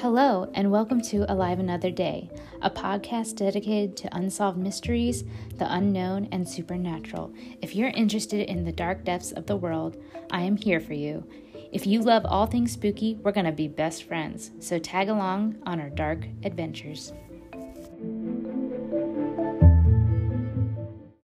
Hello, and welcome to Alive Another Day, a podcast dedicated to unsolved mysteries, the unknown, and supernatural. If you're interested in the dark depths of the world, I am here for you. If you love all things spooky, we're going to be best friends, so tag along on our dark adventures.